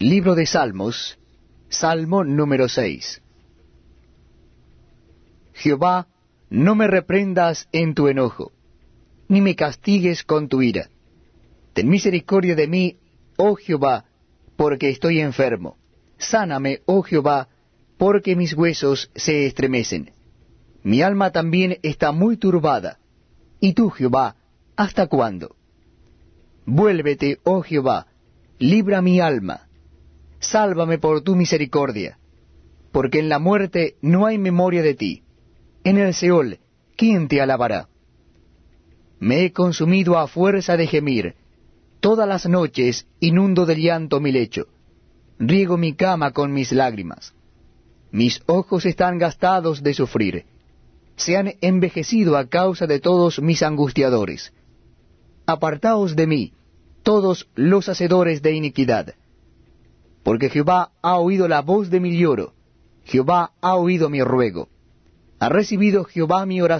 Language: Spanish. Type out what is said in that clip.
Libro de Salmos, Salmo número 6. Jehová, no me reprendas en tu enojo, ni me castigues con tu ira. Ten misericordia de mí, oh Jehová, porque estoy enfermo. Sáname, oh Jehová, porque mis huesos se estremecen. Mi alma también está muy turbada. ¿Y tú, Jehová, hasta cuándo? Vuélvete, oh Jehová, libra mi alma. Sálvame por tu misericordia, porque en la muerte no hay memoria de ti. En el Seol, ¿quién te alabará? Me he consumido a fuerza de gemir. Todas las noches inundo de llanto mi lecho. Riego mi cama con mis lágrimas. Mis ojos están gastados de sufrir. Se han envejecido a causa de todos mis angustiadores. Apartaos de mí, todos los hacedores de iniquidad. Porque Jehová ha oído la voz de mi lloro, Jehová ha oído mi ruego. Ha recibido Jehová mi oración